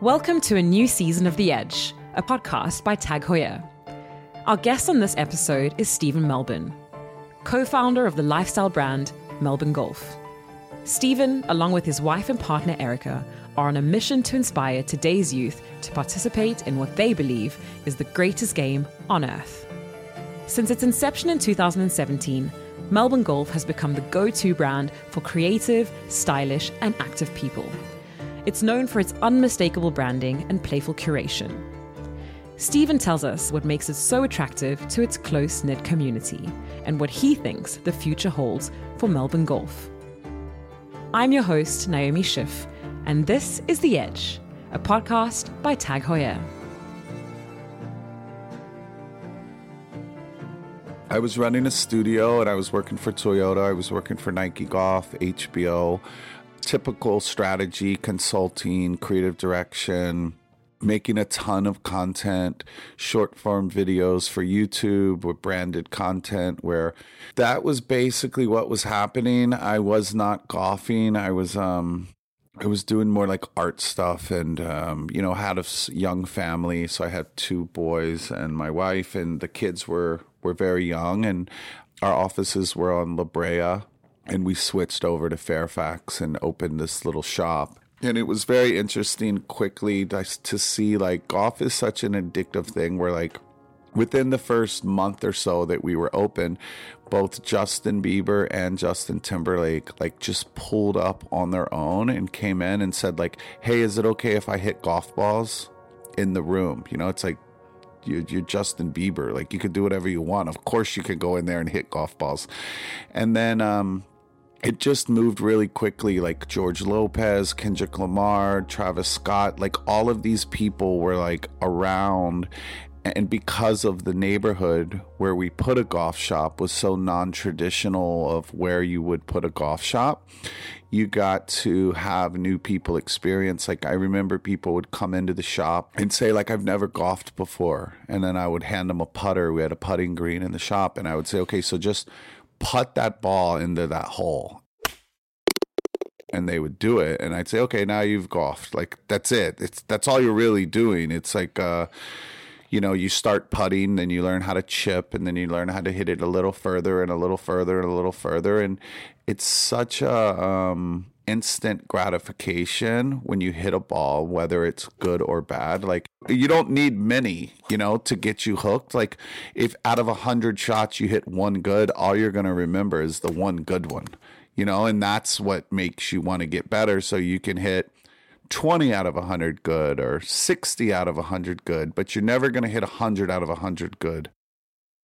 Welcome to a new season of The Edge, a podcast by Tag Heuer. Our guest on this episode is Stephen Malbon, co founder of the lifestyle brand Malbon Golf. Stephen, along with his wife and partner Erica, are on a mission to inspire today's youth to participate in what they believe is the greatest game on earth. Since its inception in 2017, Malbon Golf has become the go to brand for creative, stylish, and active people. It's known for its unmistakable branding and playful curation. Stephen tells us what makes it so attractive to its close knit community and what he thinks the future holds for Malbon Golf. I'm your host, Naomi Schiff, and this is The Edge, a podcast by Tag Heuer. I was running a studio and I was working for Toyota. I was working for Nike Golf, HBO typical strategy, consulting, creative direction, making a ton of content, short form videos for YouTube with branded content where that was basically what was happening. I was not golfing. I was um I was doing more like art stuff and um, you know had a young family so I had two boys and my wife and the kids were were very young and our offices were on La Brea and we switched over to Fairfax and opened this little shop. And it was very interesting quickly to, see like golf is such an addictive thing where like within the first month or so that we were open, both Justin Bieber and Justin Timberlake like just pulled up on their own and came in and said like, "Hey, is it okay if I hit golf balls in the room?" You know, it's like you're, you're, Justin Bieber. Like you could do whatever you want. Of course, you could go in there and hit golf balls. And then um, it just moved really quickly. Like George Lopez, Kendrick Lamar, Travis Scott, like all of these people were like around. And because of the neighborhood where we put a golf shop was so non traditional of where you would put a golf shop, you got to have new people experience. Like I remember people would come into the shop and say, like, I've never golfed before. And then I would hand them a putter. We had a putting green in the shop. And I would say, okay, so just put that ball into that hole. And they would do it and i'd say okay now you've golfed. Like that's it. It's that's all you're really doing. It's like uh you know you start putting then you learn how to chip and then you learn how to hit it a little further and a little further and a little further and it's such a um instant gratification when you hit a ball, whether it's good or bad. Like you don't need many, you know, to get you hooked. Like if out of a hundred shots you hit one good, all you're gonna remember is the one good one, you know, and that's what makes you want to get better. So you can hit 20 out of 100 good or 60 out of 100 good, but you're never going to hit 100 out of 100 good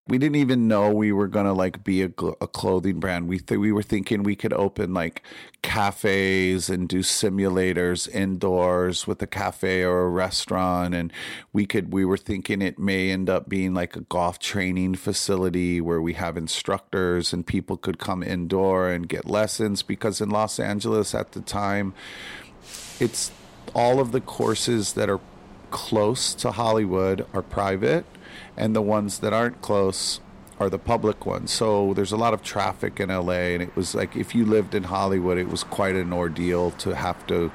we didn't even know we were gonna like be a, a clothing brand. We th- we were thinking we could open like cafes and do simulators indoors with a cafe or a restaurant, and we could. We were thinking it may end up being like a golf training facility where we have instructors and people could come indoor and get lessons. Because in Los Angeles at the time, it's all of the courses that are close to Hollywood are private and the ones that aren't close are the public ones. So there's a lot of traffic in LA, and it was like if you lived in Hollywood, it was quite an ordeal to have to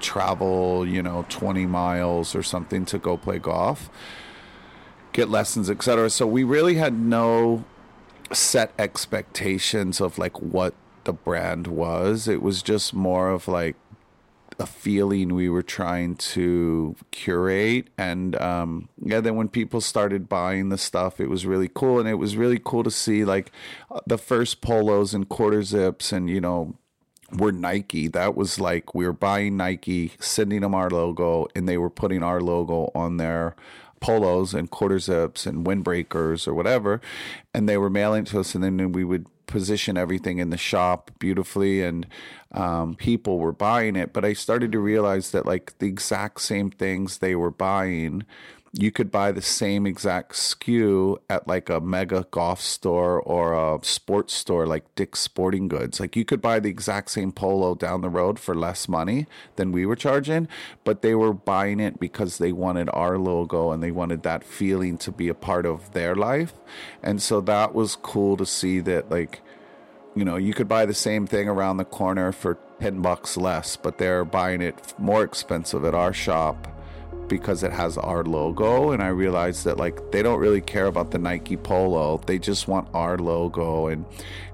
travel, you know, 20 miles or something to go play golf, get lessons, etc. So we really had no set expectations of like what the brand was. It was just more of like a feeling we were trying to curate. And um, yeah then when people started buying the stuff it was really cool. And it was really cool to see like uh, the first polos and quarter zips and you know were Nike. That was like we were buying Nike, sending them our logo, and they were putting our logo on their polos and quarter zips and windbreakers or whatever, and they were mailing to us, and then we would position everything in the shop beautifully and um, people were buying it but i started to realize that like the exact same things they were buying you could buy the same exact SKU at like a mega golf store or a sports store like Dick's Sporting Goods. Like you could buy the exact same polo down the road for less money than we were charging, but they were buying it because they wanted our logo and they wanted that feeling to be a part of their life. And so that was cool to see that like you know, you could buy the same thing around the corner for 10 bucks less, but they're buying it more expensive at our shop because it has our logo and I realized that like they don't really care about the Nike polo. They just want our logo and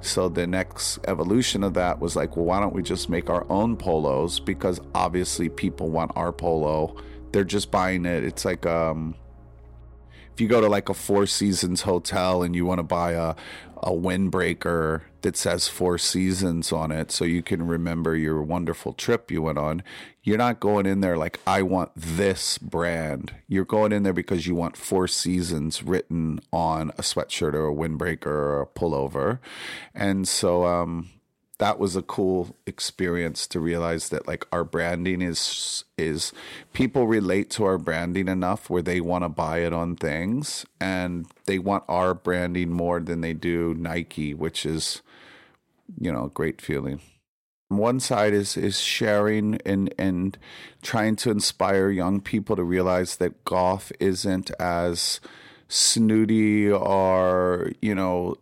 so the next evolution of that was like, well, why don't we just make our own polos because obviously people want our polo. They're just buying it. It's like um if you go to like a Four Seasons hotel and you want to buy a a windbreaker that says Four Seasons on it so you can remember your wonderful trip you went on, you're not going in there like I want this brand. You're going in there because you want Four Seasons written on a sweatshirt or a windbreaker or a pullover. And so um that was a cool experience to realize that like our branding is is people relate to our branding enough where they want to buy it on things and they want our branding more than they do Nike, which is you know, a great feeling. One side is is sharing and and trying to inspire young people to realize that golf isn't as snooty or, you know,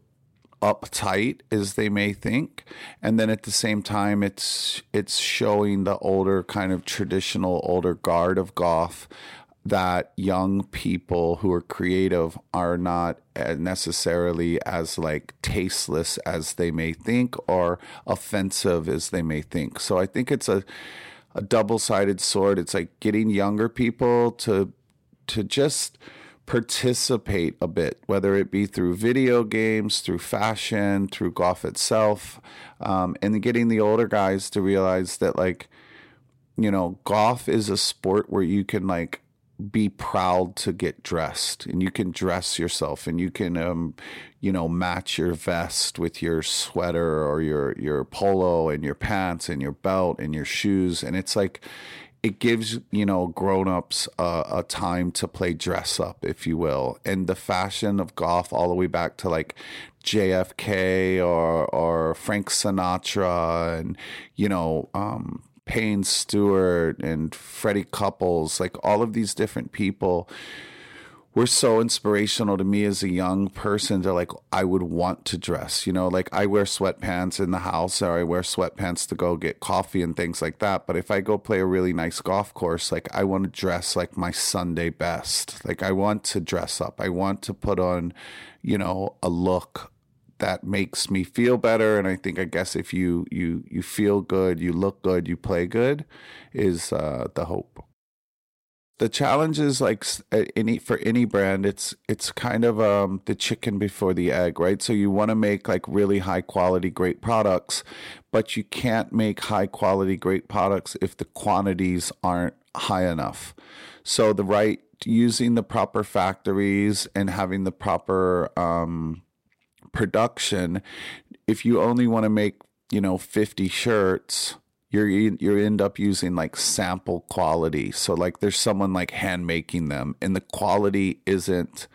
uptight as they may think. And then at the same time it's it's showing the older kind of traditional older guard of golf that young people who are creative are not uh, necessarily as like tasteless as they may think or offensive as they may think. So i think it's a a double-sided sword. It's like getting younger people to to just participate a bit, whether it be through video games, through fashion, through golf itself, um, and getting the older guys to realize that, like, you know, golf is a sport where you can, like, be proud to get dressed and you can dress yourself and you can um you know match your vest with your sweater or your your polo and your pants and your belt and your shoes and it's like it gives you know grown-ups a, a, time to play dress up if you will. And the fashion of golf all the way back to like jfk or or frank sinatra and you know um payne stewart and freddie couples like all of these different people were so inspirational to me as a young person to like I would want to dress. You know, like I wear sweatpants in the house or I wear sweatpants to go get coffee and things like that. But if I go play a really nice golf course, like I want to dress like my Sunday best. Like I want to dress up. I want to put on, you know, a look that makes me feel better and i think i guess if you you you feel good you look good you play good is uh the hope the challenge is like any for any brand it's it's kind of um the chicken before the egg right? So you want to make like really high quality great products but you can't make high quality great products if the quantities aren't high enough. So the right using the proper factories and having the proper um production if you only want to make you know 50 shirts you're you end up using like sample quality. So like there's someone like hand making them and the quality isn't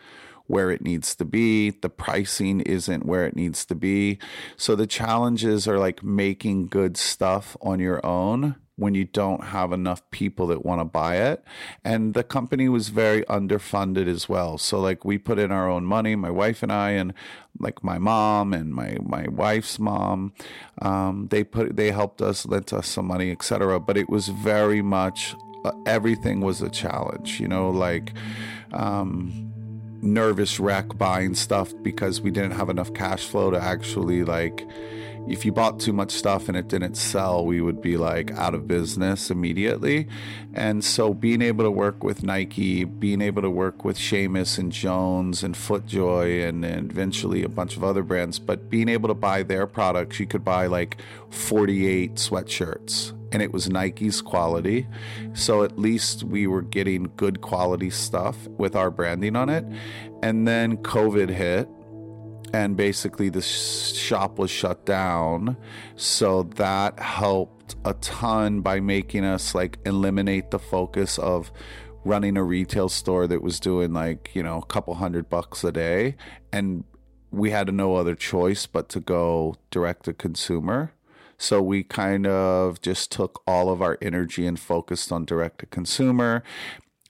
where it needs to be. The pricing isn't where it needs to be. So the challenges are like making good stuff on your own when you don't have enough people that want to buy it. And the company was very underfunded as well. So like we put in our own money, my wife and I, and like my mom and my my wife's mom, um, they put they helped us, lent us some money, etc. But it was very much uh, everything was a challenge. You know, like. Um, nervous wreck buying stuff because we didn't have enough cash flow to actually like if you bought too much stuff and it didn't sell, we would be like out of business immediately. And so being able to work with Nike, being able to work with Seamus and Jones and FootJoy and, and eventually a bunch of other brands, but being able to buy their products, you could buy like 48 sweatshirts and it was Nike's quality. So at least we were getting good quality stuff with our branding on it. And then COVID hit and basically the shop was shut down. So that helped a ton by making us like eliminate the focus of running a retail store that was doing like you know a couple hundred bucks a day. And we had no other choice but to go direct to consumer. So we kind of just took all of our energy and focused on direct to consumer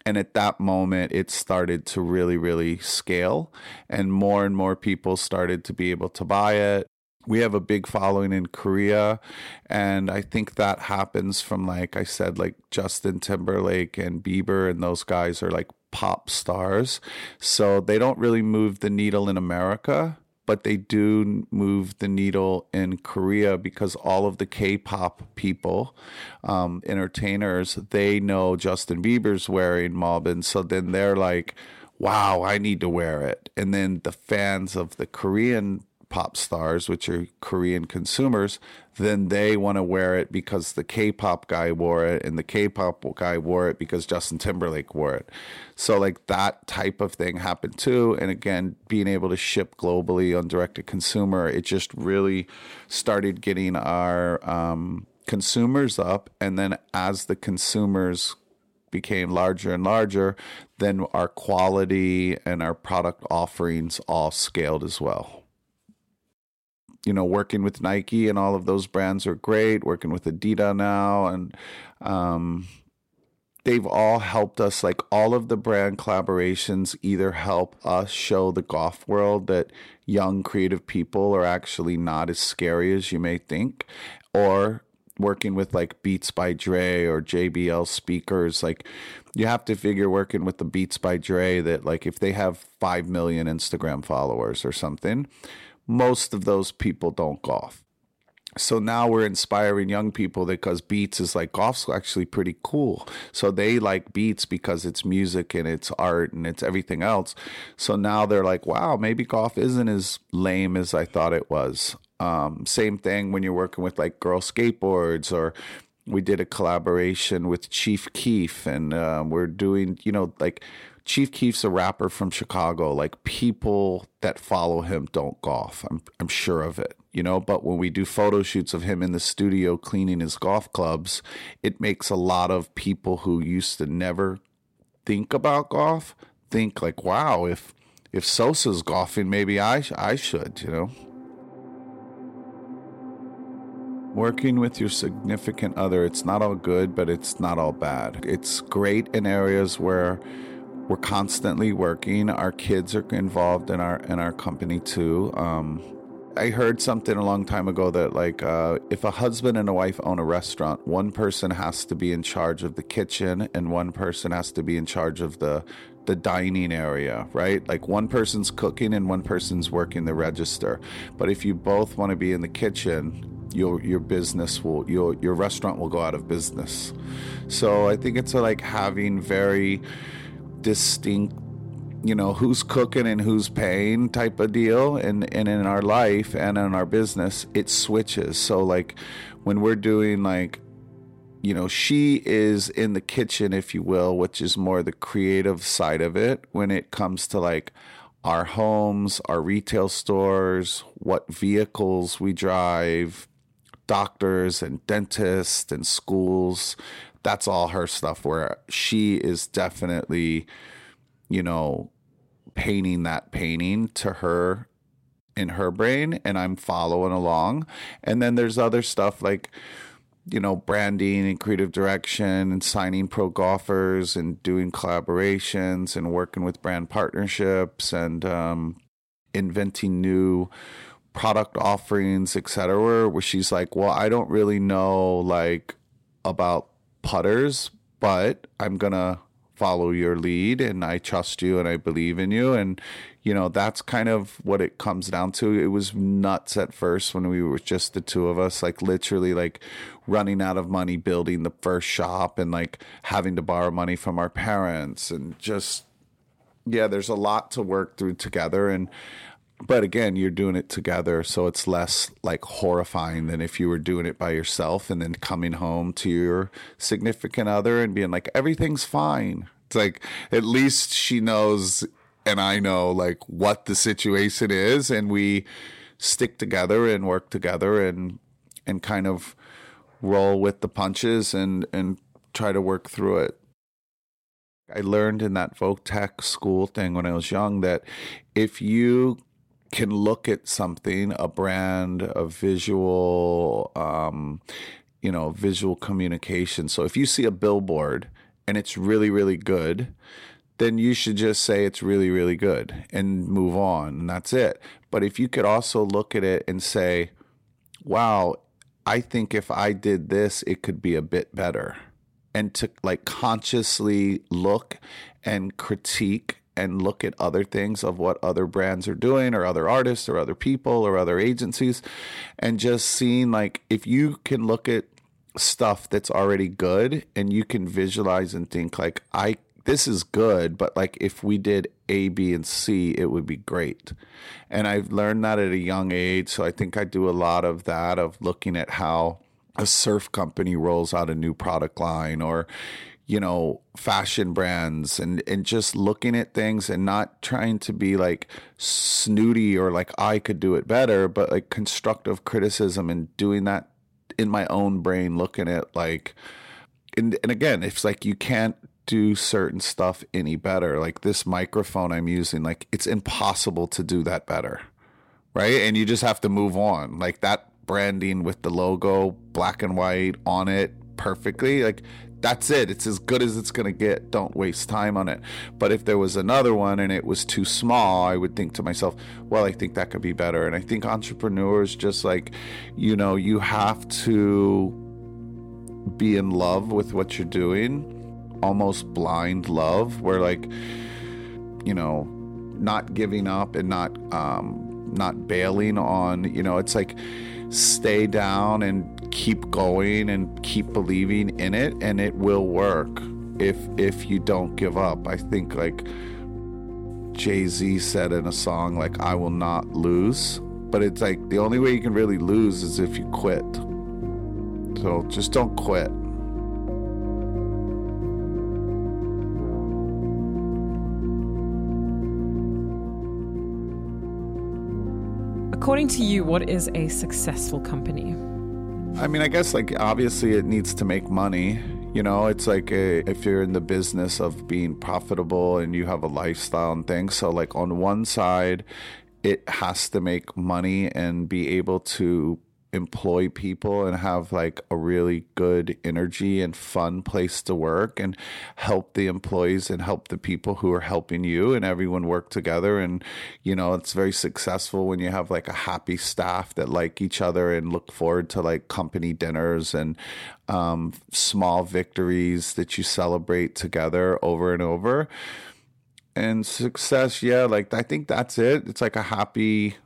and at that moment, it started to really, really scale, and more and more people started to be able to buy it. we have a big following in Korea. And I think that happens from, like I said, like Justin Timberlake and Bieber, and those guys are like pop stars. So they don't really move the needle in America, but they do move the needle in Korea because all of the K pop people, um, entertainers, they know Justin Bieber's wearing Malbon. So then they're like, wow, I need to wear it. And then the fans of the Korean pop stars, which are Korean consumers, then they want to wear it because the K pop guy wore it and the K pop guy wore it because Justin Timberlake wore it. So, like that type of thing happened too. And again, being able to ship globally on direct to consumer, it just really started getting our um, consumers up. And then as the consumers became larger and larger, then our quality and our product offerings all scaled as well you know, working with Nike and all of those brands are great. Working with Adidas now, and um, they've all helped us. Like all of the brand collaborations, either help us show the golf world that young creative people are actually not as scary as you may think, or working with like Beats by Dre or JBL speakers, like you have to figure working with the Beats by Dre that like if they have 5 million Instagram followers or something, most of those people don't golf. So now we're inspiring young people because beats is like golf's actually pretty cool. So they like beats because it's music and it's art and it's everything else. So now they're like, wow, maybe golf isn't as lame as I thought it was. Um, same thing when you're working with like girl skateboards or we did a collaboration with Chief Keef and uh, we're doing, you know, like Chief Keef's a rapper from Chicago. Like people that follow him don't golf. I'm I'm sure of it, you know. But when we do photo shoots of him in the studio cleaning his golf clubs, it makes a lot of people who used to never think about golf think like, wow, if if Sosa's golfing, maybe I I should, you know. Working with your significant other, it's not all good, but it's not all bad. It's great in areas where we're constantly working. Our kids are involved in our in our company too. Um, I heard something a long time ago that like uh, if a husband and a wife own a restaurant, one person has to be in charge of the kitchen and one person has to be in charge of the the dining area, right? Like one person's cooking and one person's working the register. But if you both want to be in the kitchen, your your business will your your restaurant will go out of business. So I think it's like having very distinct you know who's cooking and who's paying type of deal. And and in our life and in our business it switches. So like when we're doing like you know she is in the kitchen if you will which is more the creative side of it when it comes to like our homes our retail stores what vehicles we drive doctors and dentists and schools that's all her stuff where she is definitely you know painting that painting to her in her brain and I'm following along. And then there's other stuff like you know branding and creative direction and signing pro golfers and doing collaborations and working with brand partnerships and um, inventing new product offerings etc where she's like well I don't really know like about putters, but I'm going to follow your lead and I trust you and I believe in you. And, you know, that's kind of what it comes down to. It was nuts at first when we were just the two of us, like literally like running out of money building the first shop and like having to borrow money from our parents and just, yeah, there's a lot to work through together. And, but again, you're doing it together, so it's less like horrifying than if you were doing it by yourself and then coming home to your significant other and being like, everything's fine. It's like at least she knows and I know like what the situation is, and we stick together and work together and and kind of roll with the punches and and try to work through it. I learned in that Votech school thing when I was young that if you can look at something, a brand, a visual, um, you know, visual communication. So if you see a billboard and it's really, really good, then you should just say it's really, really good and move on. And that's it. But if you could also look at it and say, wow, I think if I did this, it could be a bit better. And to like consciously look and critique and look at other things of what other brands are doing or other artists or other people or other agencies and just seeing like if you can look at stuff that's already good and you can visualize and think like I this is good, but like if we did A, B, and C, it would be great. And I've learned that at a young age. So I think I do a lot of that of looking at how a surf company rolls out a new product line or, you know, fashion brands and, and just looking at things and not trying to be like snooty or like I could do it better, but like constructive criticism and doing that in my own brain, looking at like, and, and again, it's like you can't do certain stuff any better. Like this microphone I'm using, like it's impossible to do that better. Right. And you just have to move on. Like that branding with the logo, black and white on it perfectly. Like that's it. It's as good as it's going to get. Don't waste time on it. But if there was another one and it was too small, I would think to myself, well, I think that could be better. And I think entrepreneurs just like, you know, you have to be in love with what you're doing almost blind love where like you know not giving up and not um not bailing on you know it's like stay down and keep going and keep believing in it and it will work if if you don't give up. I think like jay-z said in a song like i will not lose but it's like the only way you can really lose is if you quit. So just don't quit. According to you, what is a successful company? I mean, I guess like obviously it needs to make money. You know, it's like a, if you're in the business of being profitable and you have a lifestyle and things. So, like, on one side, it has to make money and be able to employ people and have like a really good energy and fun place to work and help the employees and help the people who are helping you and everyone work together. And you know it's very successful when you have like a happy staff that like each other and look forward to like company dinners and um, small victories that you celebrate together over and over. And success yeah like i think that's it. It's like a happy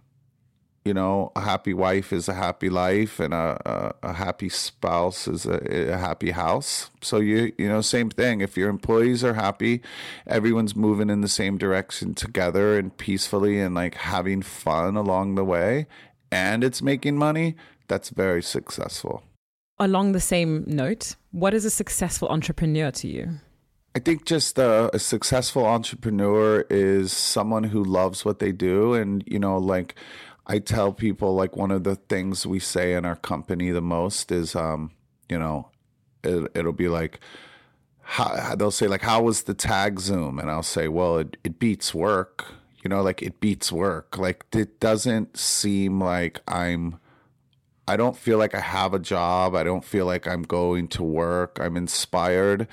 you know, a happy wife is a happy life, and a, a, a happy spouse is a, a, happy house. So you you know, same thing. If your employees are happy, everyone's moving in the same direction together and peacefully, and like having fun along the way, and it's making money. That's very successful. Along the same note, what is a successful entrepreneur to you? I think just a, a successful entrepreneur is someone who loves what they do, and you know, like I tell people like one of the things we say in our company the most is, um, you know, it, it'll be like, how, they'll say like, how was the tag Zoom? And I'll say, well, it, it beats work. You know, like it beats work. Like it doesn't seem like I'm. I don't feel like I have a job. I don't feel like I'm going to work. I'm inspired,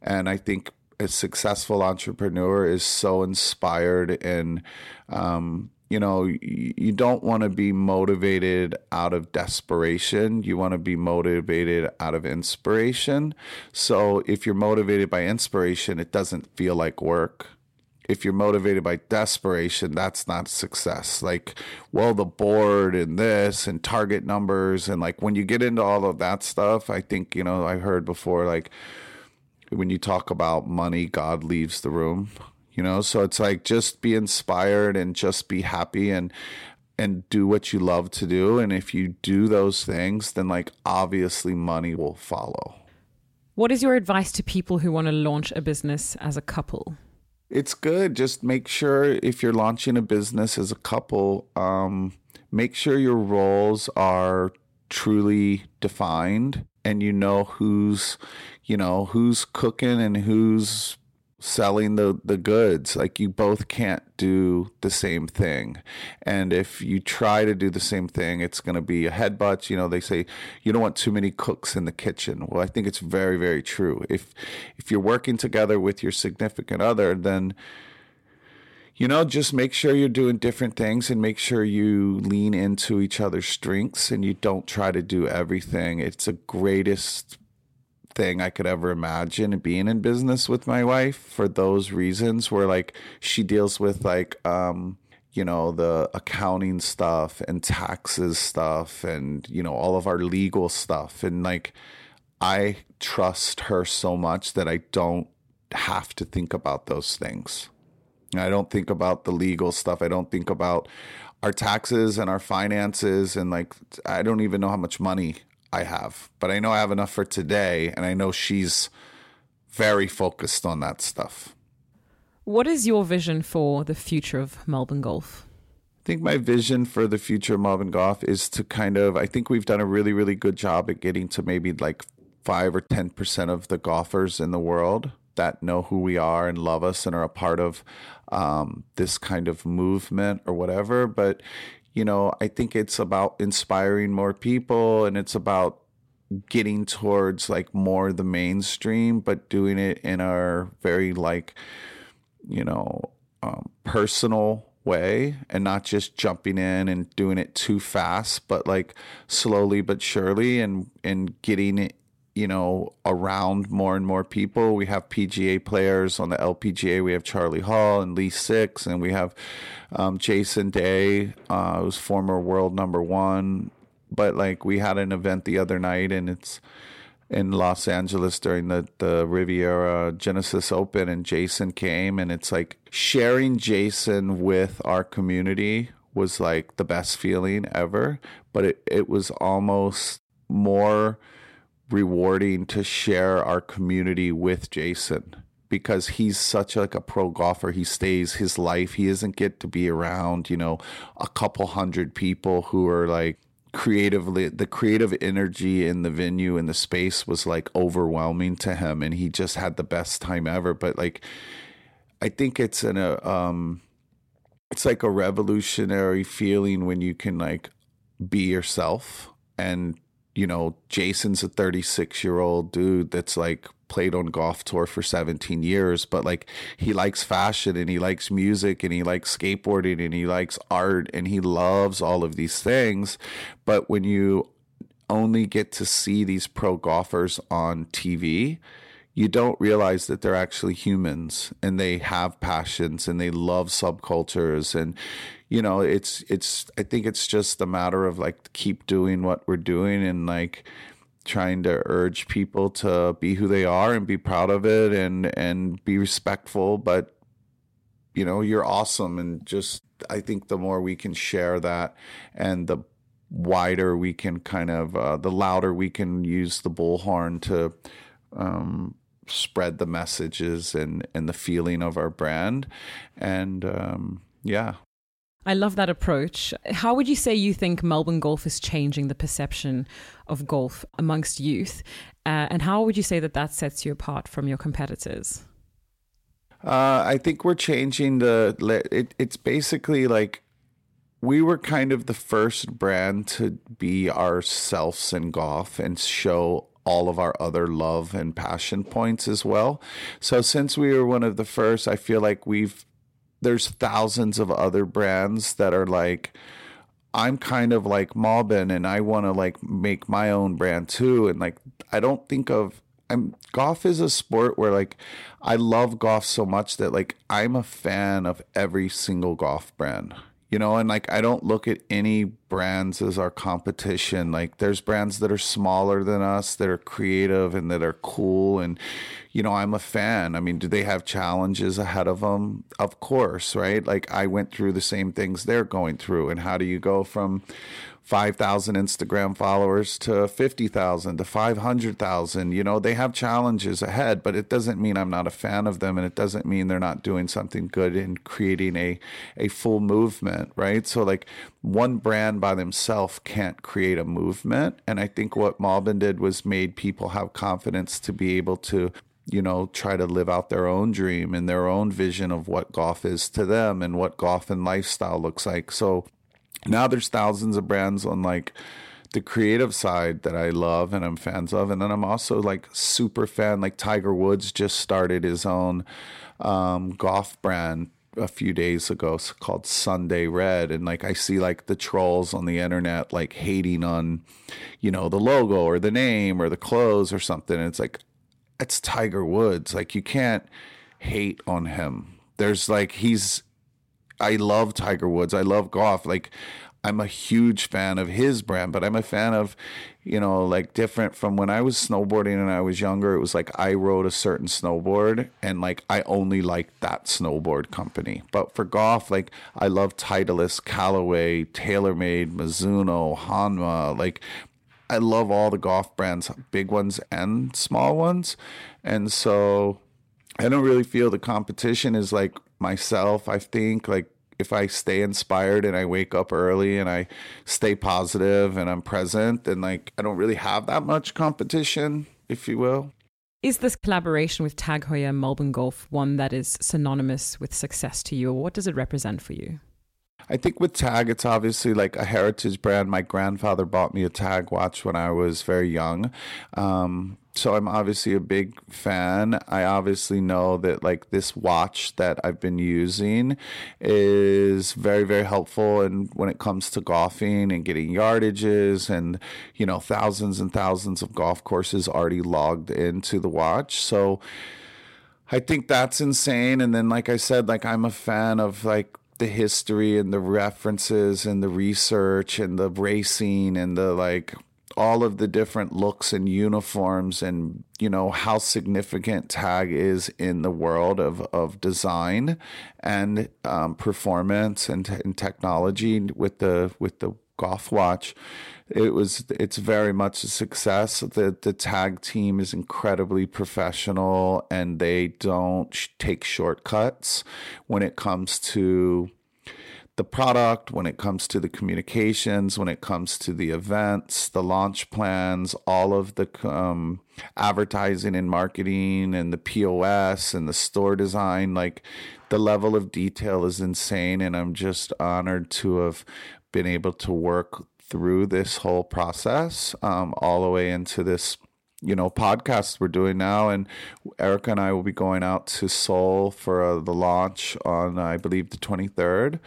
and I think a successful entrepreneur is so inspired and um, you know, you don't want to be motivated out of desperation. You want to be motivated out of inspiration. So if you're motivated by inspiration, it doesn't feel like work. If you're motivated by desperation, that's not success. Like, well, the board and this and target numbers. And like when you get into all of that stuff, I think, you know, I heard before, like, when you talk about money, God leaves the room you know? So it's like just be inspired and just be happy and and do what you love to do. And if you do those things then like obviously money will follow. What is your advice to people who want to launch a business as a couple? It's good. Just make sure if you're launching a business as a couple um, make sure your roles are truly defined and you know who's you know who's cooking and who's selling the the goods. Like you both can't do the same thing. And if you try to do the same thing it's going to be a headbutt. You know they say you don't want too many cooks in the kitchen. Well i think it's very very true. If if you're working together with your significant other then you know just make sure you're doing different things and make sure you lean into each other's strengths and you don't try to do everything. It's the greatest thing I could ever imagine being in business with my wife for those reasons where like she deals with like um you know the accounting stuff and taxes stuff and you know all of our legal stuff and like I trust her so much that I don't have to think about those things. I don't think about the legal stuff. I don't think about our taxes and our finances and like I don't even know how much money I have, but I know I have enough for today, and I know she's very focused on that stuff. What is your vision for the future of Malbon Golf? I think my vision for the future of Malbon Golf is to kind of, I think we've done a really, really good job at getting to maybe like five or 10% of the golfers in the world that know who we are and love us and are a part of um, this kind of movement or whatever. But you know, I think it's about inspiring more people and it's about getting towards like more the mainstream, but doing it in a very like, you know, um, personal way and not just jumping in and doing it too fast, but like slowly but surely and, and getting it you know, around more and more people. We have PGA players on the LPGA. We have Charley Hull and Lee Six, and we have um, Jason Day, uh, who's former world number one. But like, we had an event the other night, and it's in Los Angeles during the the Riviera Genesis Open, and Jason came, and it's like sharing Jason with our community was like the best feeling ever. But it it was almost more rewarding to share our community with Jason because he's such like a pro golfer. He stays his life. He doesn't get to be around, you know, a couple hundred people who are like creatively the creative energy in the venue in the space was like overwhelming to him and he just had the best time ever. But like I think it's in a um it's like a revolutionary feeling when you can like be yourself and you know, Jason's a 36 year old dude that's like played on golf tour for 17 years, but like he likes fashion and he likes music and he likes skateboarding and he likes art and he loves all of these things. But when you only get to see these pro golfers on TV, you don't realize that they're actually humans and they have passions and they love subcultures and you know it's it's i think it's just a matter of like keep doing what we're doing and like trying to urge people to be who they are and be proud of it and and be respectful. But you know you're awesome. And just i think the more we can share that and the wider we can kind of uh, the louder we can use the bullhorn to um, spread the messages and and the feeling of our brand. And um, yeah I love that approach. How would you say you think Malbon golf is changing the perception of golf amongst youth? Uh, and how would you say that that sets you apart from your competitors? Uh, I think we're changing the. It, it's basically like we were kind of the first brand to be ourselves in golf and show all of our other love and passion points as well. So since we were one of the first, I feel like we've there's thousands of other brands that are like I'm kind of like Malbon and I want to like make my own brand too. And like I don't think of I'm golf is a sport where like I love golf so much that like I'm a fan of every single golf brand you know and like i don't look at any brands as our competition. Like there's brands that are smaller than us that are creative and that are cool and you know i'm a fan. I mean do they have challenges ahead of them of course right? Like i went through the same things they're going through and how do you go from 5,000 Instagram followers to 50,000 to 500,000. You know, they have challenges ahead, but it doesn't mean I'm not a fan of them and it doesn't mean they're not doing something good in creating a a full movement, right? So like one brand by themselves can't create a movement, and I think what Malbon did was made people have confidence to be able to you know, try to live out their own dream and their own vision of what golf is to them and what golf and lifestyle looks like. So now there's thousands of brands on like the creative side that I love and I'm fans of. And then I'm also like super fan, like Tiger Woods just started his own um, golf brand a few days ago called Sunday Red and like I see like the trolls on the internet like hating on you know the logo or the name or the clothes or something and it's like it's Tiger Woods like you can't hate on him there's like he's I love Tiger Woods I love golf like I'm a huge fan of his brand, but I'm a fan of, you know, like different from when I was snowboarding and I was younger. It was like I rode a certain snowboard and like I only liked that snowboard company. But for golf, like I love Titleist, Callaway, TaylorMade, Mizuno, Honma. Like I love all the golf brands, big ones and small ones. And so I don't really feel the competition is like myself. I think like if I stay inspired and I wake up early and I stay positive and I'm present, and like I don't really have that much competition, if you will. Is this collaboration with Tag Heuer Malbon Golf one that is synonymous with success to you, or what does it represent for you? I think with Tag, it's obviously like a heritage brand. My grandfather bought me a Tag watch when I was very young. Um, so I'm obviously a big fan. I obviously know that like this watch that I've been using is very very helpful and when it comes to golfing and getting yardages and you know thousands and thousands of golf courses already logged into the watch. So I think that's insane and then like I said like I'm a fan of like the history and the references and the research and the racing and the like all of the different looks and uniforms and you know how significant tag is in the world of, of design and um, performance and, and technology with the with the golf watch it was it's very much a success the the tag team is incredibly professional and they don't sh- take shortcuts when it comes to the product, when it comes to the communications, when it comes to the events, the launch plans, all of the um, advertising and marketing, and the POS and the store design. Like the level of detail is insane. And I'm just honored to have been able to work through this whole process um, all the way into this you know podcasts we're doing now. And erica and i will be going out to seoul for uh, the launch on i believe the 23rd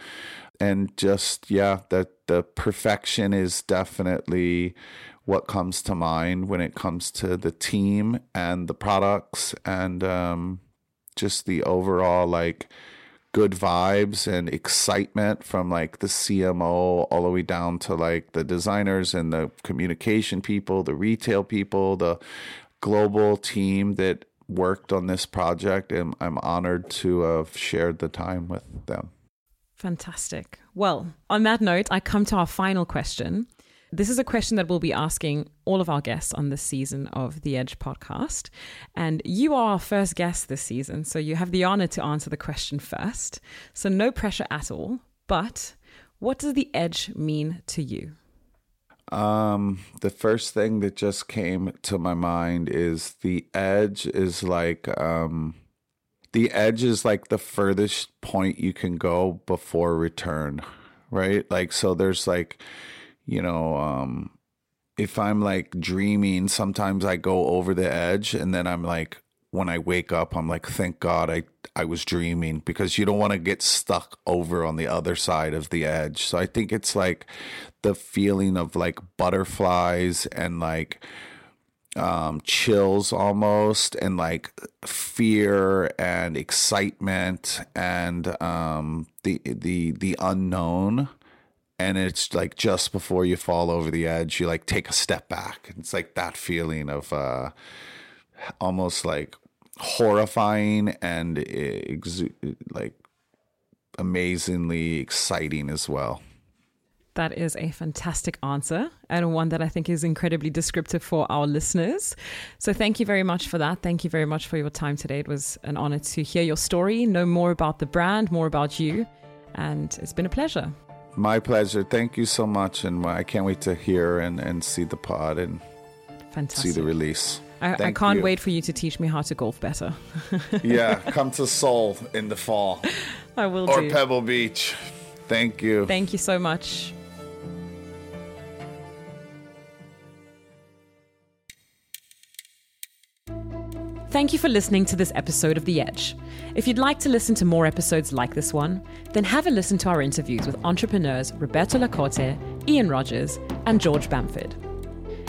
and just yeah that the perfection is definitely what comes to mind when it comes to the team and the products and um, just the overall like good vibes and excitement from like the CMO all the way down to like the designers and the communication people, the retail people, the global team that worked on this project and I'm honored to have shared the time with them. Fantastic. Well, on that note, I come to our final question. This is a question that we'll be asking all of our guests on this season of the Edge podcast. And you are our first guest this season, so you have the honor to answer the question first. So, no pressure at all. But what does the Edge mean to you? Um, the first thing that just came to my mind is the Edge is like, um, the edge is like the furthest point you can go before return, right? Like, so there's like, you know, um, if I'm like dreaming, sometimes I go over the edge and then I'm like, when I wake up, I'm like, thank God I, I was dreaming because you don't want to get stuck over on the other side of the edge. So I think it's like the feeling of like butterflies and like, um, chills almost and like fear and excitement and um, the the the unknown and it's like just before you fall over the edge you like take a step back it's like that feeling of uh, almost like horrifying and like amazingly exciting as well that is a fantastic answer and one that I think is incredibly descriptive for our listeners. So, thank you very much for that. Thank you very much for your time today. It was an honor to hear your story, know more about the brand, more about you, and it's been a pleasure. My pleasure. Thank you so much. And I can't wait to hear and, and see the pod and Fantastic. see the release. I, I can't you. wait for you to teach me how to golf better. yeah, come to Seoul in the fall I will or do. Pebble Beach. Thank you. Thank you so much. Thank you for listening to this episode of The Edge. If you'd like to listen to more episodes like this one, then have a listen to our interviews with entrepreneurs Roberto Lacorte, Ian Rogers, and George Bamford.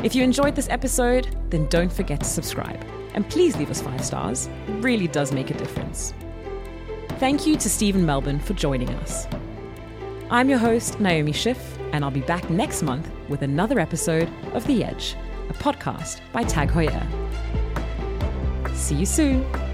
If you enjoyed this episode, then don't forget to subscribe. And please leave us five stars. It really does make a difference. Thank you to Stephen Malbon for joining us. I'm your host, Naomi Schiff, and I'll be back next month with another episode of The Edge, a podcast by Tag Heuer. See you soon.